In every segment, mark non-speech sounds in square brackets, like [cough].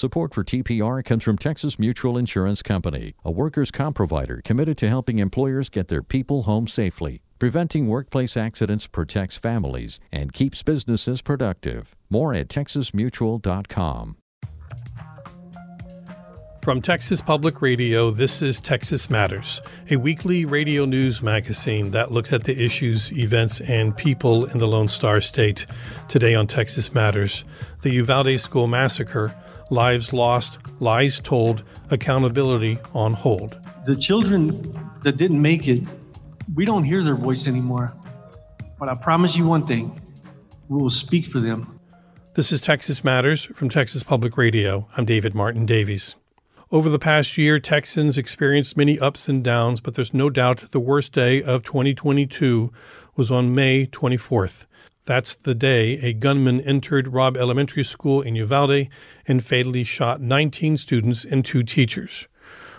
Support for TPR comes from Texas Mutual Insurance Company, a workers' comp provider committed to helping employers get their people home safely. Preventing workplace accidents protects families and keeps businesses productive. More at texasmutual.com. From Texas Public Radio, this is Texas Matters, a weekly radio news magazine that looks at the issues, events, and people in the Lone Star State. Today on Texas Matters, the Uvalde School Massacre, lives lost, lies told, accountability on hold. The children that didn't make it, we don't hear their voice anymore. But I promise you one thing we will speak for them. This is Texas Matters from Texas Public Radio. I'm David Martin Davies. Over the past year, Texans experienced many ups and downs, but there's no doubt the worst day of 2022 was on May 24th. That's the day a gunman entered Robb Elementary School in Uvalde and fatally shot 19 students and two teachers.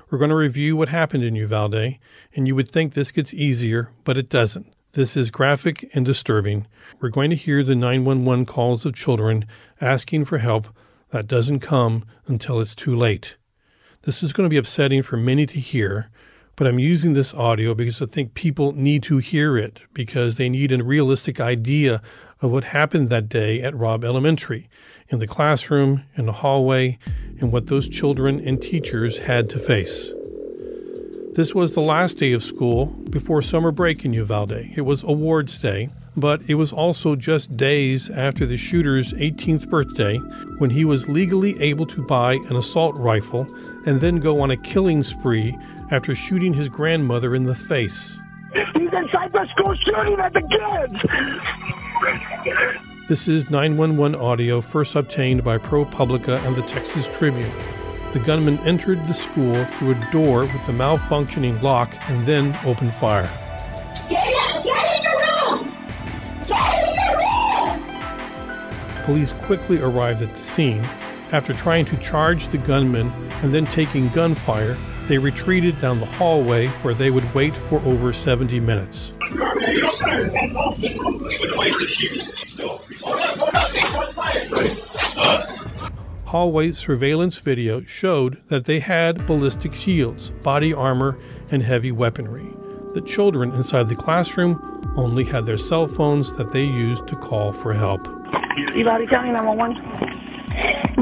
We're going to review what happened in Uvalde, and you would think this gets easier, but it doesn't. This is graphic and disturbing. We're going to hear the 911 calls of children asking for help that doesn't come until it's too late. This is going to be upsetting for many to hear, but I'm using this audio because I think people need to hear it because they need a realistic idea of what happened that day at Robb Elementary in the classroom, in the hallway, and what those children and teachers had to face. This was the last day of school before summer break in Uvalde. It was awards day, but it was also just days after the shooter's 18th birthday when he was legally able to buy an assault rifle and then go on a killing spree after shooting his grandmother in the face. He's inside the school shooting at the kids! This is 911 audio first obtained by ProPublica and the Texas Tribune. The gunman entered the school through a door with a malfunctioning lock and then opened fire. Get in! Get in your room! Get in your room! Police quickly arrived at the scene. After trying to charge the gunman and then taking gunfire, they retreated down the hallway where they would wait for over 70 minutes. Hallway surveillance video showed that they had ballistic shields, body armor, and heavy weaponry. The children inside the classroom only had their cell phones that they used to call for help. Uvalde County 911.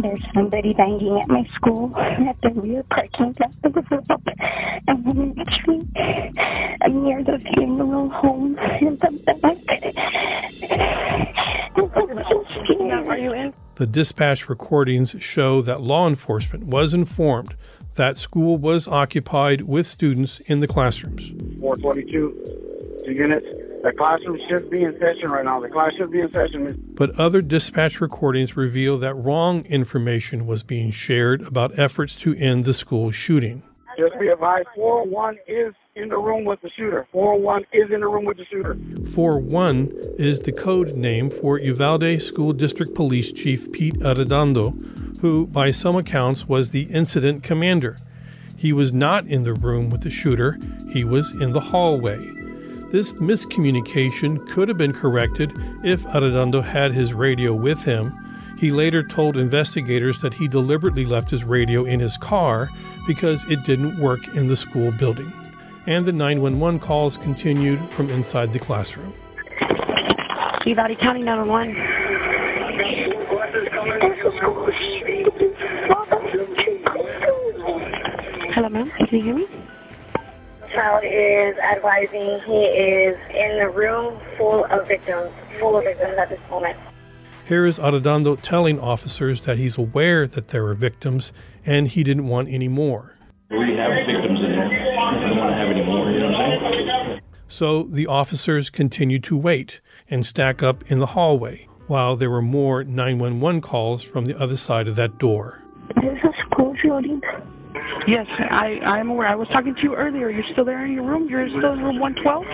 There's somebody banging at my school at the rear parking lot of the road. And I'm actually I'm near the funeral home in the back. So. Are you in? The dispatch recordings show that law enforcement was informed that school was occupied with students in the classrooms. 422 units the classroom should be in session right now. The class should be in session. But other dispatch recordings reveal that wrong information was being shared about efforts to end the school shooting. Just be advised, 401 is in the room with the shooter. 401 is in the room with the shooter. 401 is the code name for Uvalde School District Police Chief Pete Arredondo, who, by some accounts, was the incident commander. He was not in the room with the shooter, he was in the hallway. This miscommunication could have been corrected if Arredondo had his radio with him. He later told investigators that he deliberately left his radio in his car because it didn't work in the school building. And the 911 calls continued from inside the classroom. Uvalde County 911. Hello, ma'am. Can you hear me? Child is advising he is in a room full of victims, full of victims at this moment. Here is Arredondo telling officers that he's aware that there are victims and he didn't want any more. We have victims in there. I don't want to have any more, you know what I'm saying? So the officers continued to wait and stack up in the hallway while there were more 911 calls from the other side of that door. This is school shooting. Yes, I, I'm aware. I was talking to you earlier. You're still there in your room? You're still in room 112?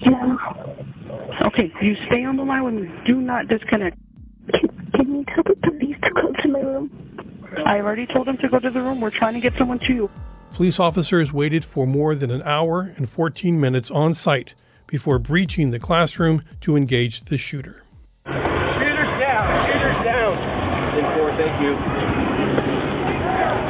Yeah. Okay, you stay on the line with me. Do not disconnect. Can, can you tell the police to come to my room? I already told them to go to the room. We're trying to get someone to you. Police officers waited for more than an hour and 14 minutes on site before breaching the classroom to engage the shooter. Shooters down! Shooters down! 10 4, thank you.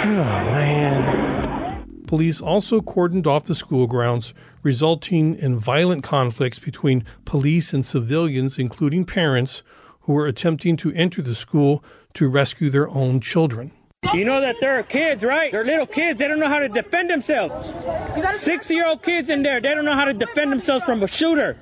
Oh, man. Police also cordoned off the school grounds, resulting in violent conflicts between police and civilians, including parents who were attempting to enter the school to rescue their own children. You know that there are kids, right? They're little kids. They don't know how to defend themselves. Six year old kids in there. They don't know how to defend themselves from a shooter.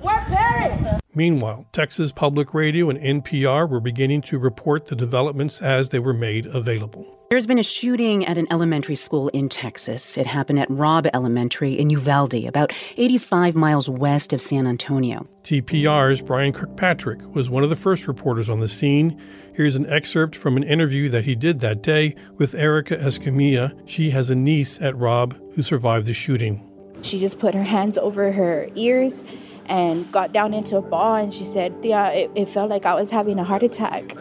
Meanwhile, Texas Public Radio and NPR were beginning to report the developments as they were made available. There's been a shooting at an elementary school in Texas. It happened at Robb Elementary in Uvalde, about 85 miles west of San Antonio. TPR's Brian Kirkpatrick was one of the first reporters on the scene. Here's an excerpt from an interview that he did that day with Erica Escamilla. She has a niece at Robb who survived the shooting. She just put her hands over her ears and got down into a ball and she said, Yeah, it, it felt like I was having a heart attack.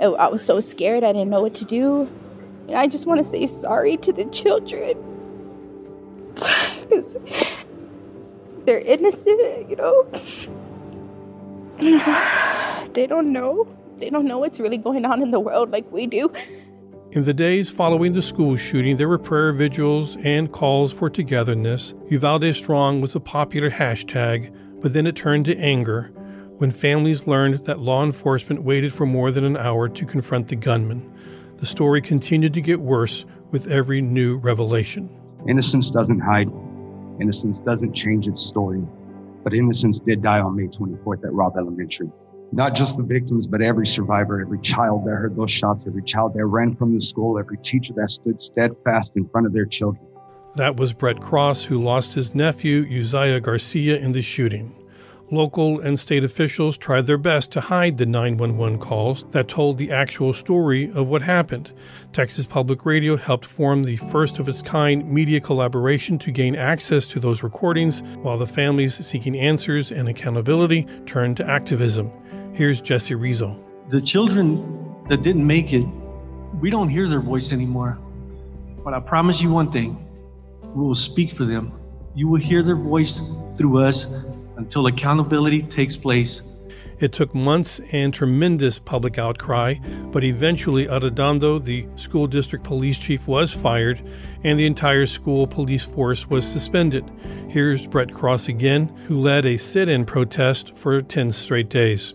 Oh, I was so scared, I didn't know what to do. And I just want to say sorry to the children. Because they're innocent, you know. [sighs] they don't know. They don't know what's really going on in the world like we do. In the days following the school shooting, there were prayer vigils and calls for togetherness. Uvalde Strong was a popular hashtag, but then it turned to anger when families learned that law enforcement waited for more than an hour to confront the gunman. The story continued to get worse with every new revelation. Innocence doesn't hide, innocence doesn't change its story. But innocence did die on May 24th at Robb Elementary. Not just the victims, but every survivor, every child that heard those shots, every child that ran from the school, every teacher that stood steadfast in front of their children. That was Brett Cross, who lost his nephew, Uziyah Garcia, in the shooting. Local and state officials tried their best to hide the 911 calls that told the actual story of what happened. Texas Public Radio helped form the first of its kind media collaboration to gain access to those recordings, while the families seeking answers and accountability turned to activism. Here's Jesse Rizzo. The children that didn't make it, we don't hear their voice anymore. But I promise you one thing we will speak for them. You will hear their voice through us until accountability takes place. It took months and tremendous public outcry, but eventually Arredondo, the school district police chief, was fired and the entire school police force was suspended. Here's Brett Cross again, who led a sit in protest for 10 straight days.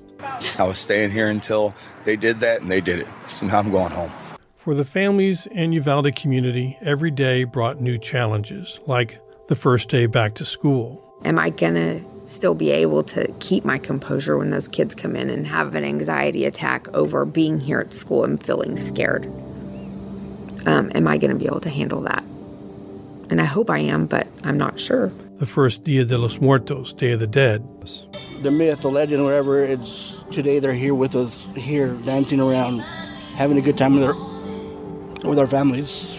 I was staying here until they did that, and they did it. So now I'm going home. For the families and Uvalde community, every day brought new challenges, like the first day back to school. Am I going to still be able to keep my composure when those kids come in and have an anxiety attack over being here at school and feeling scared? Um, am I going to be able to handle that? And I hope I am, but I'm not sure. The first Dia de los Muertos, Day of the Dead. The myth, the legend, whatever, it's today they're here with us, here dancing around, having a good time with our, with our families.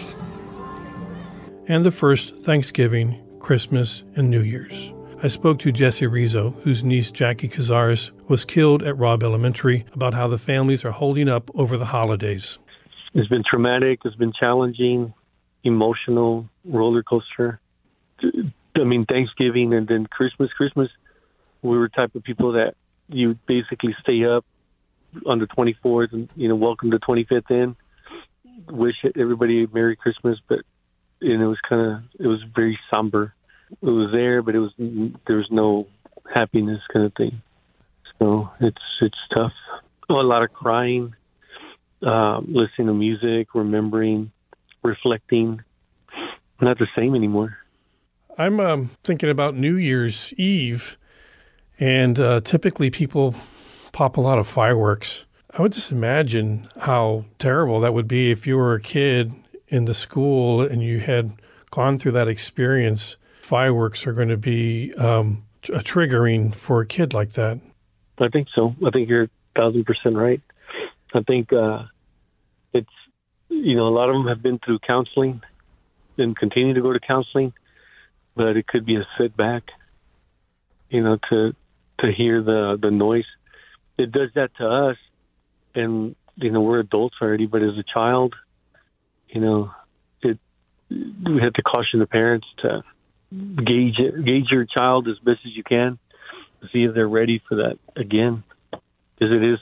And the first Thanksgiving, Christmas, and New Year's. I spoke to Jesse Rizzo, whose niece Jackie Cazares was killed at Robb Elementary, about how the families are holding up over the holidays. It's been traumatic, it's been challenging, emotional, roller coaster. I mean, Thanksgiving and then Christmas. Christmas, we were type of people that you basically stay up on the 24th and, you know, welcome the 25th in, wish everybody Merry Christmas, but, and it was kind of, it was very somber it was there, but it was there was no happiness kind of thing. So it's it's tough. Oh, a lot of crying, uh, listening to music, remembering, reflecting. Not the same anymore. I'm um, thinking about New Year's Eve, and uh, typically people pop a lot of fireworks. I would just imagine how terrible that would be if you were a kid in the school and you had gone through that experience fireworks are going to be um, a triggering for a kid like that. I think so. I think you're thousand percent right. I think uh, it's you know a lot of them have been through counseling and continue to go to counseling, but it could be a setback. You know, to to hear the the noise, it does that to us, and you know we're adults already. But as a child, you know, it we have to caution the parents to gauge gauge your child as best as you can to see if they're ready for that again, because it is,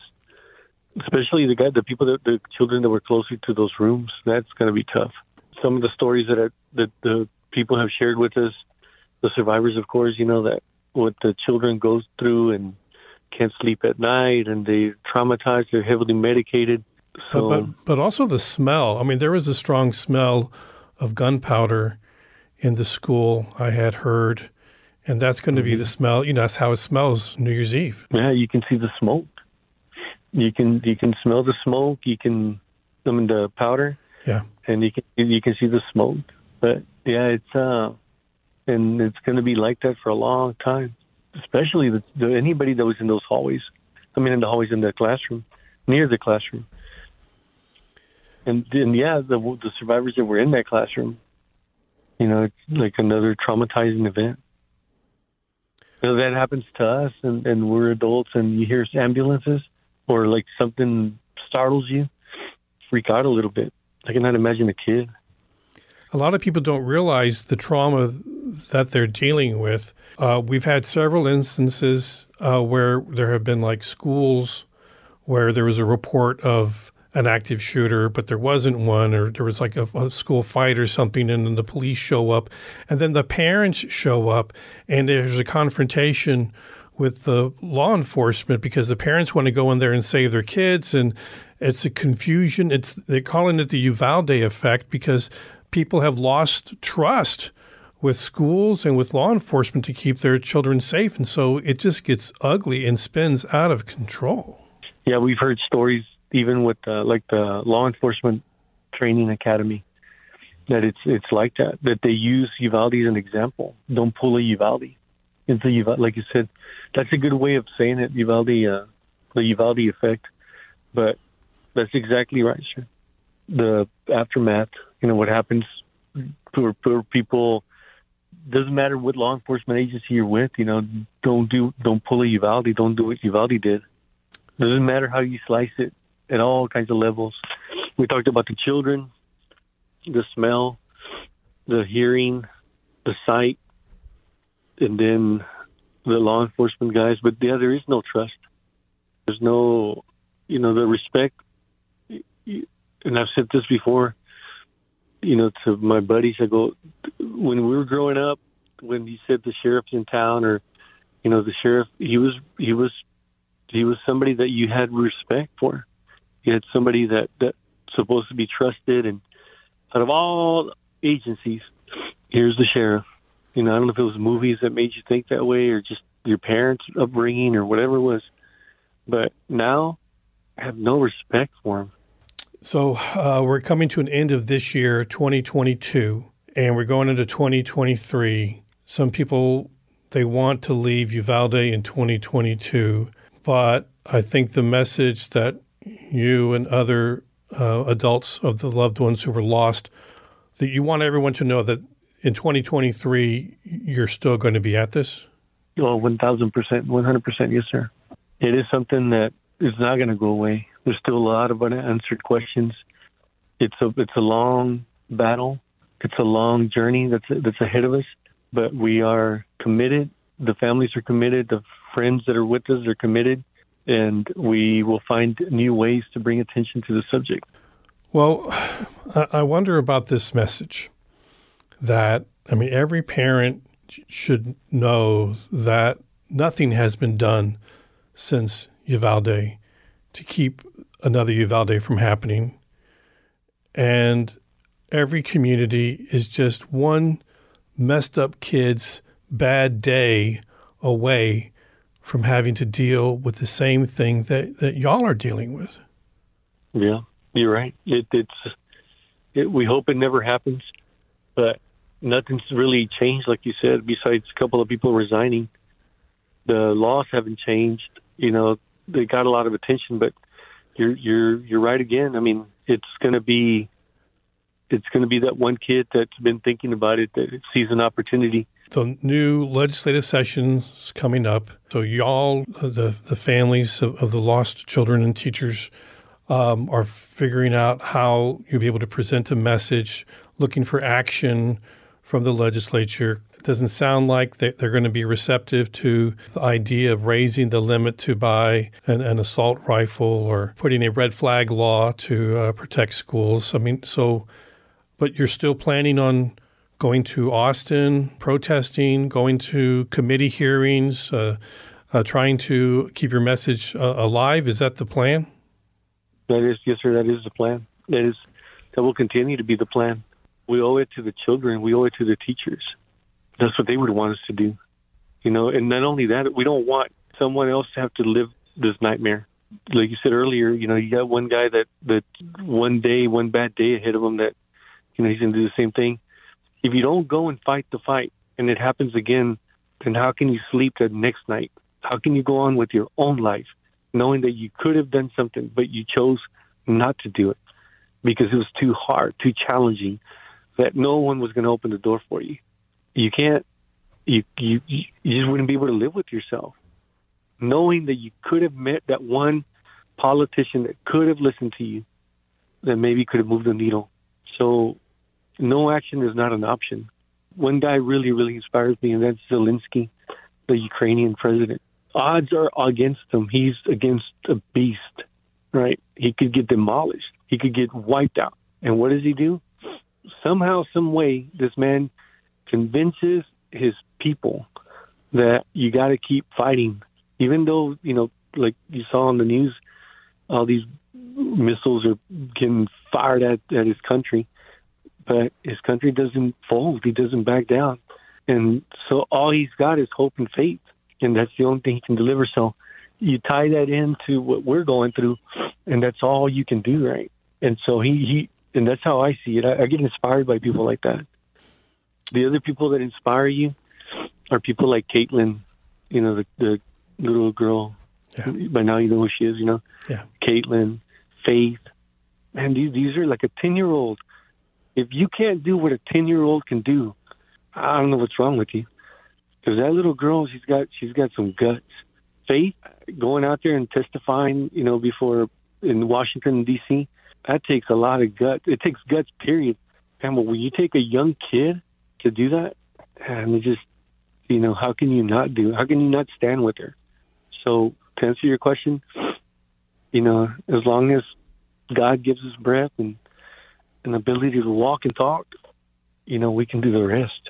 especially the guy, the people that the children that were closer to those rooms. That's going to be tough. some of the stories that are, that the people have shared with us, the survivors, of course, you know that what the children go through and can't sleep at night and they're traumatized, they're heavily medicated. So, but, but but also the smell. I mean, there was a strong smell of gunpowder in the school. I had heard, and that's going to be the smell. You know, that's how it smells New Year's Eve. yeah, you can see the smoke. You can you can smell the smoke. You can, I mean, the powder. Yeah. and you can you can see the smoke. But yeah, it's uh, and it's going to be like that for a long time. Especially the, the anybody that was in those hallways. I mean, in the hallways in the classroom, near the classroom. And then yeah, the the survivors that were in that classroom, you know, like another traumatizing event. So that happens to us, and, and we're adults, and you hear ambulances, or like something startles you, freak out a little bit. I cannot imagine a kid. A lot of people don't realize the trauma that they're dealing with. Uh, we've had several instances uh, where there have been like schools where there was a report of an active shooter, but there wasn't one, or there was like a, a, school fight or something, and then the police show up, and then the parents show up, and there's a confrontation with the law enforcement because the parents want to go in there and save their kids, and it's a confusion. It's they're calling it the Uvalde effect because people have lost trust with schools and with law enforcement to keep their children safe, and so it just gets ugly and spins out of control. Yeah, we've heard stories even with like the law enforcement training academy that it's it's like that that they use Uvalde as an example. Don't pull a Uvalde. It's a Uvalde, like you said. That's a good way of saying it, Uvalde, uh, the Uvalde effect. But that's exactly right. The aftermath, you know, what happens for, for people. Doesn't matter what law enforcement agency you're with, you know. Don't do, don't pull a Uvalde. Don't do what Uvalde did. Doesn't matter how you slice it at all kinds of levels. We talked about the children, the smell, the hearing, the sight, and then the law enforcement guys. But yeah, there is no trust. There's no, you know, the respect. And I've said this before, you know, to my buddies. I go, when we were growing up, when you said the sheriff's in town, or you know, the sheriff, he was, he was, he was somebody that you had respect for you had somebody that that's supposed to be trusted. And out of all agencies here's the sheriff. You know i don't know if it was movies that made you think that way or just your parents upbringing or whatever it was but now i have no respect for him so uh, we're coming to an end of this year 2022 and we're going into 2023 some people they want to leave uvalde in 2022 but i think the message that you and other uh, adults of the loved ones who were lost, that you want everyone to know that in 2023 you're still going to be at this? Oh, 1,000%, 100%, yes, sir. It is something that is not going to go away. There's still a lot of unanswered questions. It's a it's a long battle. It's a long journey that's that's ahead of us. But we are committed. The families are committed. The friends that are with us are committed and we will find new ways to bring attention to the subject. Well, [sighs] I wonder about this message that, I mean, every parent should know that nothing has been done since Uvalde to keep another Uvalde from happening. And every community is just one messed up kid's bad day away from having to deal with the same thing that, that y'all are dealing with. Yeah, you're right. It, it's it, we hope it never happens, but nothing's really changed, like you said. Besides a couple of people resigning, the laws haven't changed. You know, they got a lot of attention, but you're you're you're right again. I mean, it's going to be it's going to be that one kid that's been thinking about it that sees an opportunity the new legislative session's coming up. So y'all, the the families of, of the lost children and teachers, um, are figuring out how you'll be able to present a message, looking for action from the legislature. It doesn't sound like they, they're going to be receptive to the idea of raising the limit to buy an, an assault rifle or putting a red flag law to uh, protect schools. I mean, so But you're still planning on going to Austin, protesting, going to committee hearings, uh, uh, trying to keep your message uh, alive. Is that the plan? That is, yes, sir. That is the plan. That is, that will continue to be the plan. We owe it to the children. We owe it to the teachers. That's what they would want us to do. You know, and not only that, we don't want someone else to have to live this nightmare. Like you said earlier, you know, you got one guy that that one day, one bad day ahead of him that, you know, he's gonna do the same thing. If you don't go and fight the fight, and it happens again, then how can you sleep the next night? How can you go on with your own life, knowing that you could have done something, but you chose not to do it because it was too hard, too challenging, that no one was going to open the door for you. You can't. You you you just wouldn't be able to live with yourself, knowing that you could have met that one politician that could have listened to you, that maybe could have moved the needle. So, no action is not an option. One guy really really inspires me, and that's Zelensky, the Ukrainian president. Odds are against him. He's against a beast, right? He could get demolished. He could get wiped out. And what does he do? Somehow, some way, this man convinces his people that you got to keep fighting, even though you know, like you saw on the news, all these missiles are getting fired at at his country, but his country doesn't fold. He doesn't back down, and so all he's got is hope and faith, and that's the only thing he can deliver. So you tie that into what we're going through, and that's all you can do, right? And so he he, and that's how I see it. I, I get inspired by people like that the other people that inspire you are people like Caitlin, you know, the, the little girl. Yeah. By now you know who she is, you know? Yeah. Caitlin, Faith. And these, these are like a 10 year old. If you can't do what a 10 year old can do, I don't know what's wrong with you. Because that little girl, she's got, she's got some guts. Faith, going out there and testifying, you know, before in Washington, D.C., that takes a lot of guts. It takes guts, period. And when you take a young kid to do that, and it just, you know, how can you not do? How can you not stand with her? So to answer your question, you know, as long as God gives us breath and an ability to walk and talk, you know, we can do the rest.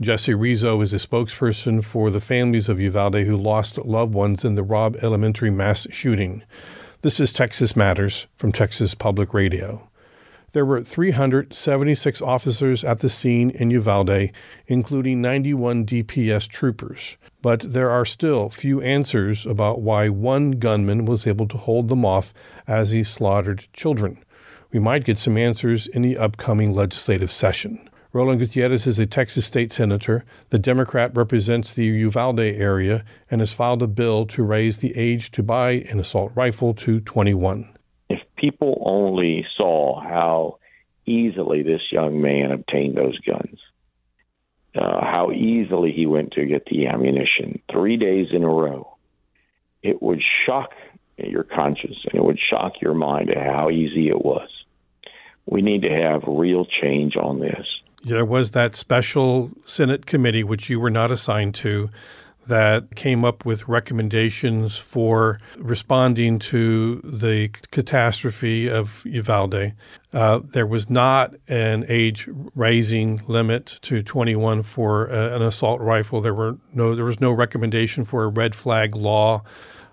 Jesse Rizzo is a spokesperson for the families of Uvalde who lost loved ones in the Robb Elementary mass shooting. This is Texas Matters from Texas Public Radio. There were 376 officers at the scene in Uvalde, including 91 DPS troopers. But there are still few answers about why one gunman was able to hold them off as he slaughtered children. We might get some answers in the upcoming legislative session. Roland Gutierrez is a Texas state senator. The Democrat represents the Uvalde area and has filed a bill to raise the age to buy an assault rifle to 21 If people only saw how easily this young man obtained those guns, uh, how easily he went to get the ammunition three days in a row, it would shock your conscience and it would shock your mind at how easy it was. We need to have real change on this. There was that special Senate committee, which you were not assigned to, that came up with recommendations for responding to the catastrophe of Uvalde. Uh, there was not an age raising limit to 21 for uh, an assault rifle. There were no there was no recommendation for a red flag law.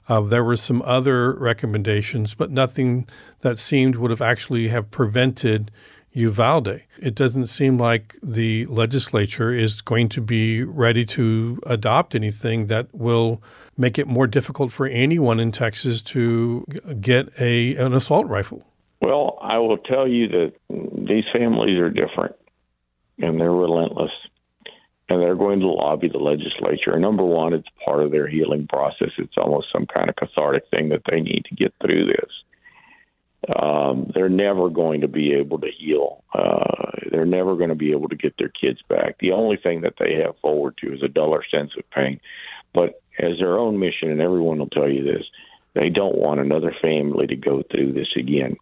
Uh, there were some other recommendations, but nothing that seemed would have actually have prevented Uvalde. It doesn't seem like the legislature is going to be ready to adopt anything that will make it more difficult for anyone in Texas to get a an assault rifle. Well, I will tell you that these families are different and they're relentless and they're going to lobby the legislature. Number one, it's part of their healing process. It's almost some kind of cathartic thing that they need to get through this um, they're never going to be able to heal. Uh, they're never going to be able to get their kids back. The only thing that they have forward to is a duller sense of pain. But as their own mission, and everyone will tell you this, they don't want another family to go through this again.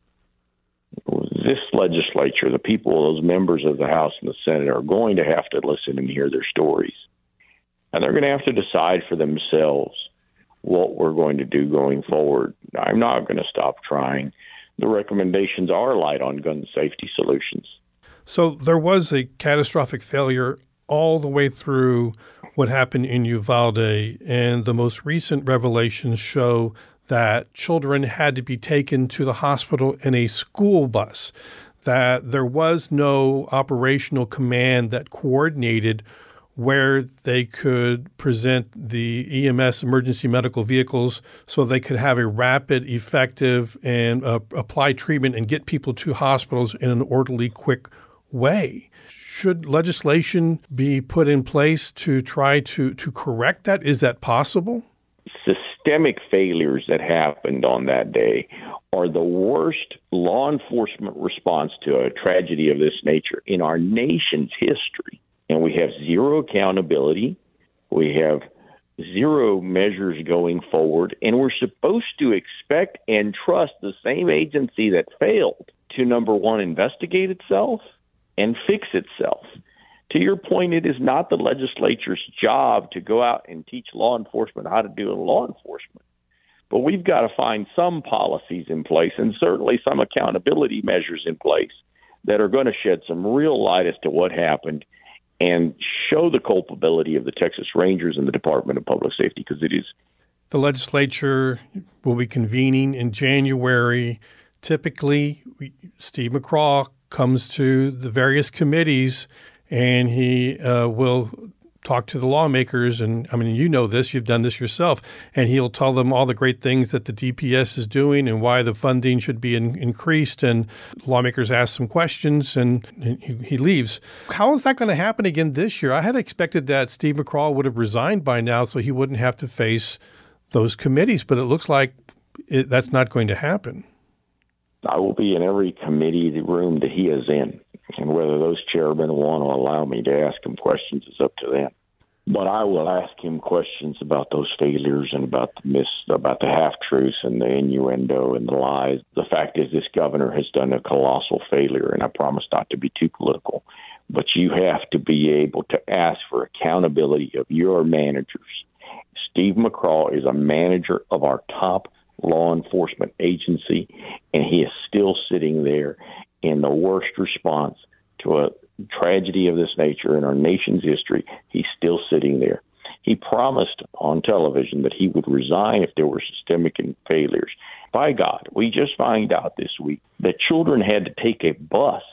This legislature, the people, those members of the House and the Senate, are going to have to listen and hear their stories. And they're going to have to decide for themselves what we're going to do going forward. I'm not going to stop trying the recommendations are light on gun safety solutions. So there was a catastrophic failure all the way through what happened in Uvalde, and the most recent revelations show that children had to be taken to the hospital in a school bus, that there was no operational command that coordinated where they could present the EMS emergency medical vehicles so they could have a rapid, effective, and uh, apply treatment and get people to hospitals in an orderly, quick way. Should legislation be put in place to try to, to correct that? Is that possible? Systemic failures that happened on that day are the worst law enforcement response to a tragedy of this nature in our nation's history. And we have zero accountability. We have zero measures going forward. And we're supposed to expect and trust the same agency that failed to, number one, investigate itself and fix itself. To your point, it is not the legislature's job to go out and teach law enforcement how to do law enforcement. But we've got to find some policies in place and certainly some accountability measures in place that are going to shed some real light as to what happened and show the culpability of the Texas Rangers and the Department of Public Safety because it is. The legislature will be convening in January. Typically, Steve McCraw comes to the various committees and he uh, will talk to the lawmakers. And I mean, you know this, you've done this yourself. And he'll tell them all the great things that the DPS is doing and why the funding should be in, increased. And lawmakers ask some questions and, and he, he, leaves. How is that going to happen again this year? I had expected that Steve McCraw would have resigned by now so he wouldn't have to face those committees. But it looks like it, that's not going to happen. I will be in every committee room that he is in. And whether those chairmen want to allow me to ask him questions is up to them. But I will ask him questions about those failures and about the miss, about the half truths and the innuendo and the lies. The fact is, this governor has done a colossal failure, and I promise not to be too political. But you have to be able to ask for accountability of your managers. Steve McCraw is a manager of our top law enforcement agency, and he is still sitting there in the worst response to a tragedy of this nature in our nation's history. He's still sitting there. He promised on television that he would resign if there were systemic failures. By God, we just find out this week that children had to take a bus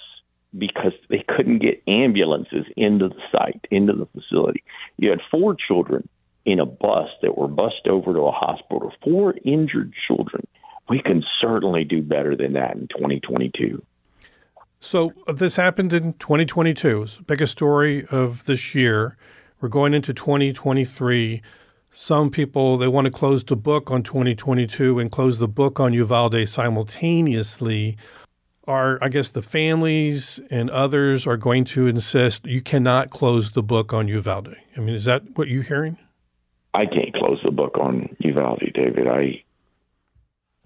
because they couldn't get ambulances into the site, into the facility. You had four children in a bus that were bussed over to a hospital, four injured children. We can certainly do better than that in 2022. So uh, this happened in 2022. It's the biggest story of this year. We're going into 2023. Some people they want to close the book on 2022 and close the book on Uvalde simultaneously. Are I guess the families and others are going to insist you cannot close the book on Uvalde. I mean, is that what you're hearing? I can't close the book on Uvalde, David. I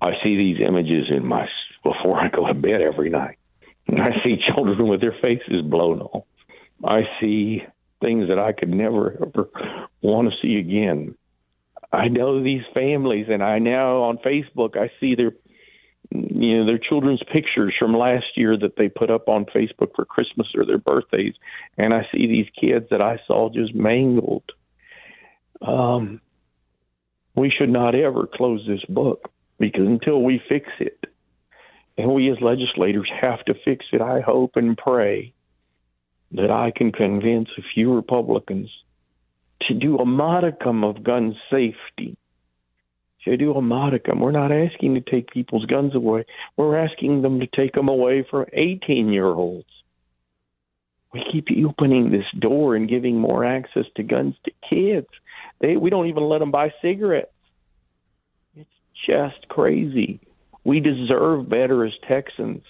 I see these images in my before I go to bed every night. [laughs] I see children with their faces blown off. I see things that I could never ever want to see again. I know these families, and I now on Facebook I see their you know their children's pictures from last year that they put up on Facebook for Christmas or their birthdays, and I see these kids that I saw just mangled. Um, we should not ever close this book because until we fix it, and we as legislators have to fix it. I hope and pray that I can convince a few Republicans to do a modicum of gun safety. To do a modicum. We're not asking to take people's guns away. We're asking them to take them away from 18 year olds. We keep opening this door and giving more access to guns to kids. They, we don't even let them buy cigarettes. It's just crazy. We deserve better as Texans.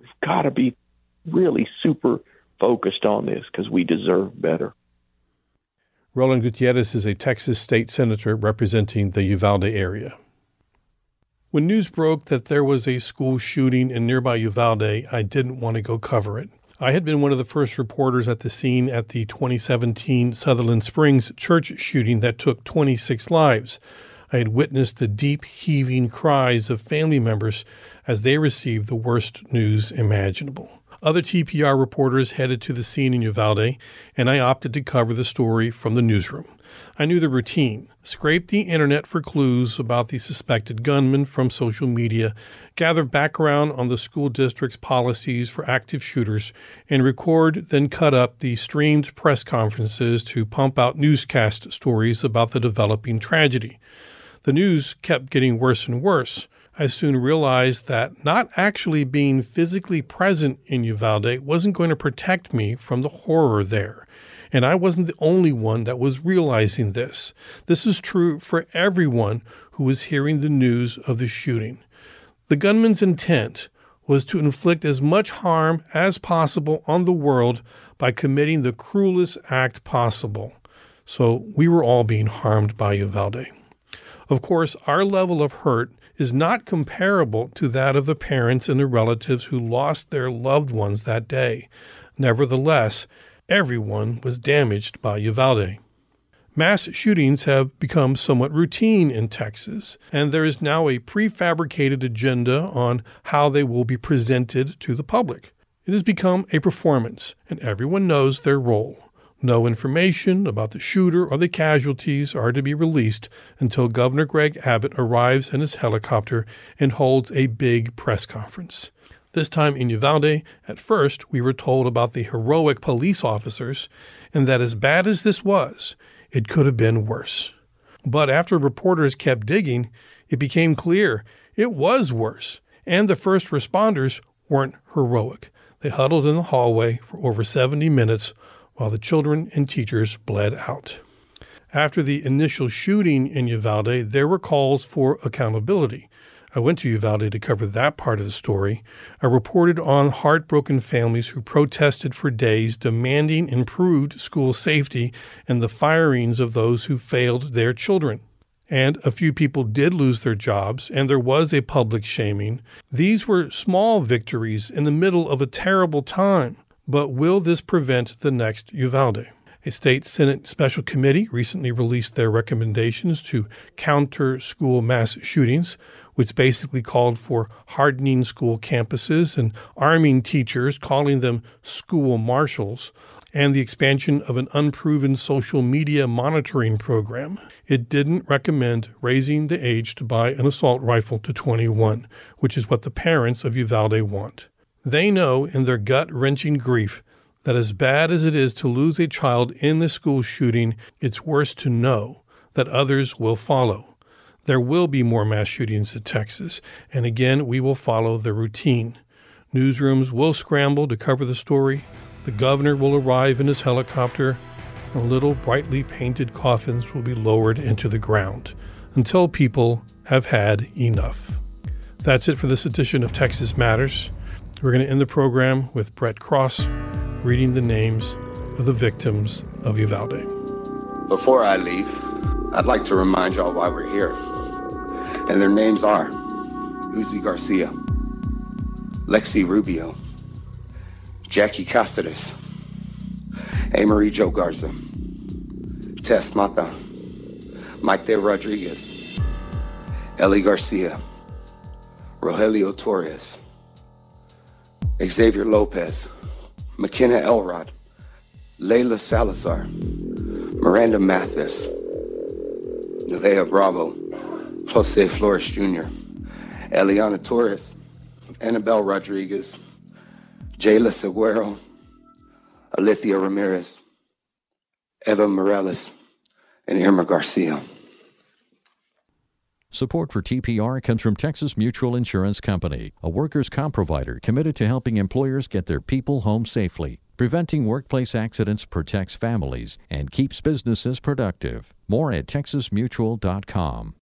We've got to be really super focused on this because we deserve better. Roland Gutierrez is a Texas state senator representing the Uvalde area. When news broke that there was a school shooting in nearby Uvalde, I didn't want to go cover it. I had been one of the first reporters at the scene at the 2017 Sutherland Springs church shooting that took 26 lives. I had witnessed the deep, heaving cries of family members as they received the worst news imaginable. Other TPR reporters headed to the scene in Uvalde, and I opted to cover the story from the newsroom. I knew the routine scrape the internet for clues about the suspected gunman from social media, gather background on the school district's policies for active shooters, and record, then cut up the streamed press conferences to pump out newscast stories about the developing tragedy. The news kept getting worse and worse. I soon realized that not actually being physically present in Uvalde wasn't going to protect me from the horror there. And I wasn't the only one that was realizing this. This is true for everyone who was hearing the news of the shooting. The gunman's intent was to inflict as much harm as possible on the world by committing the cruelest act possible. So we were all being harmed by Uvalde. Of course, our level of hurt is not comparable to that of the parents and the relatives who lost their loved ones that day. Nevertheless, everyone was damaged by Uvalde. Mass shootings have become somewhat routine in Texas, and there is now a prefabricated agenda on how they will be presented to the public. It has become a performance, and everyone knows their role. No information about the shooter or the casualties are to be released until Governor Greg Abbott arrives in his helicopter and holds a big press conference. This time in Uvalde, at first we were told about the heroic police officers and that as bad as this was, it could have been worse. But after reporters kept digging, it became clear it was worse, and the first responders weren't heroic. They huddled in the hallway for over 70 minutes while the children and teachers bled out. After the initial shooting in Uvalde, there were calls for accountability. I went to Uvalde to cover that part of the story. I reported on heartbroken families who protested for days demanding improved school safety and the firings of those who failed their children. And a few people did lose their jobs, and there was a public shaming. These were small victories in the middle of a terrible time. But will this prevent the next Uvalde? A state Senate special committee recently released their recommendations to counter school mass shootings, which basically called for hardening school campuses and arming teachers, calling them school marshals, and the expansion of an unproven social media monitoring program. It didn't recommend raising the age to buy an assault rifle to 21, which is what the parents of Uvalde want. They know in their gut wrenching grief that as bad as it is to lose a child in the school shooting, it's worse to know that others will follow. There will be more mass shootings in Texas, and again, we will follow the routine. Newsrooms will scramble to cover the story. The governor will arrive in his helicopter, and little brightly painted coffins will be lowered into the ground until people have had enough. That's it for this edition of Texas Matters. We're going to end the program with Brett Cross reading the names of the victims of Uvalde. Before I leave, I'd like to remind y'all why we're here. And their names are Uzi Garcia, Lexi Rubio, Jackie Cazares, Amerie Jo Garza, Tess Mata, De Rodriguez, Ellie Garcia, Rojelio Torres, Xavier Lopez, Makenna Elrod, Layla Salazar, Miranda Mathis, Nevaeh Bravo, Jose Flores Jr., Eliahna Torres, Annabell Rodriguez, Jailah Silguero, Alithia Ramirez, Eva Mireles, and Irma Garcia. Support for TPR comes from Texas Mutual Insurance Company, a workers' comp provider committed to helping employers get their people home safely. Preventing workplace accidents protects families and keeps businesses productive. More at texasmutual.com.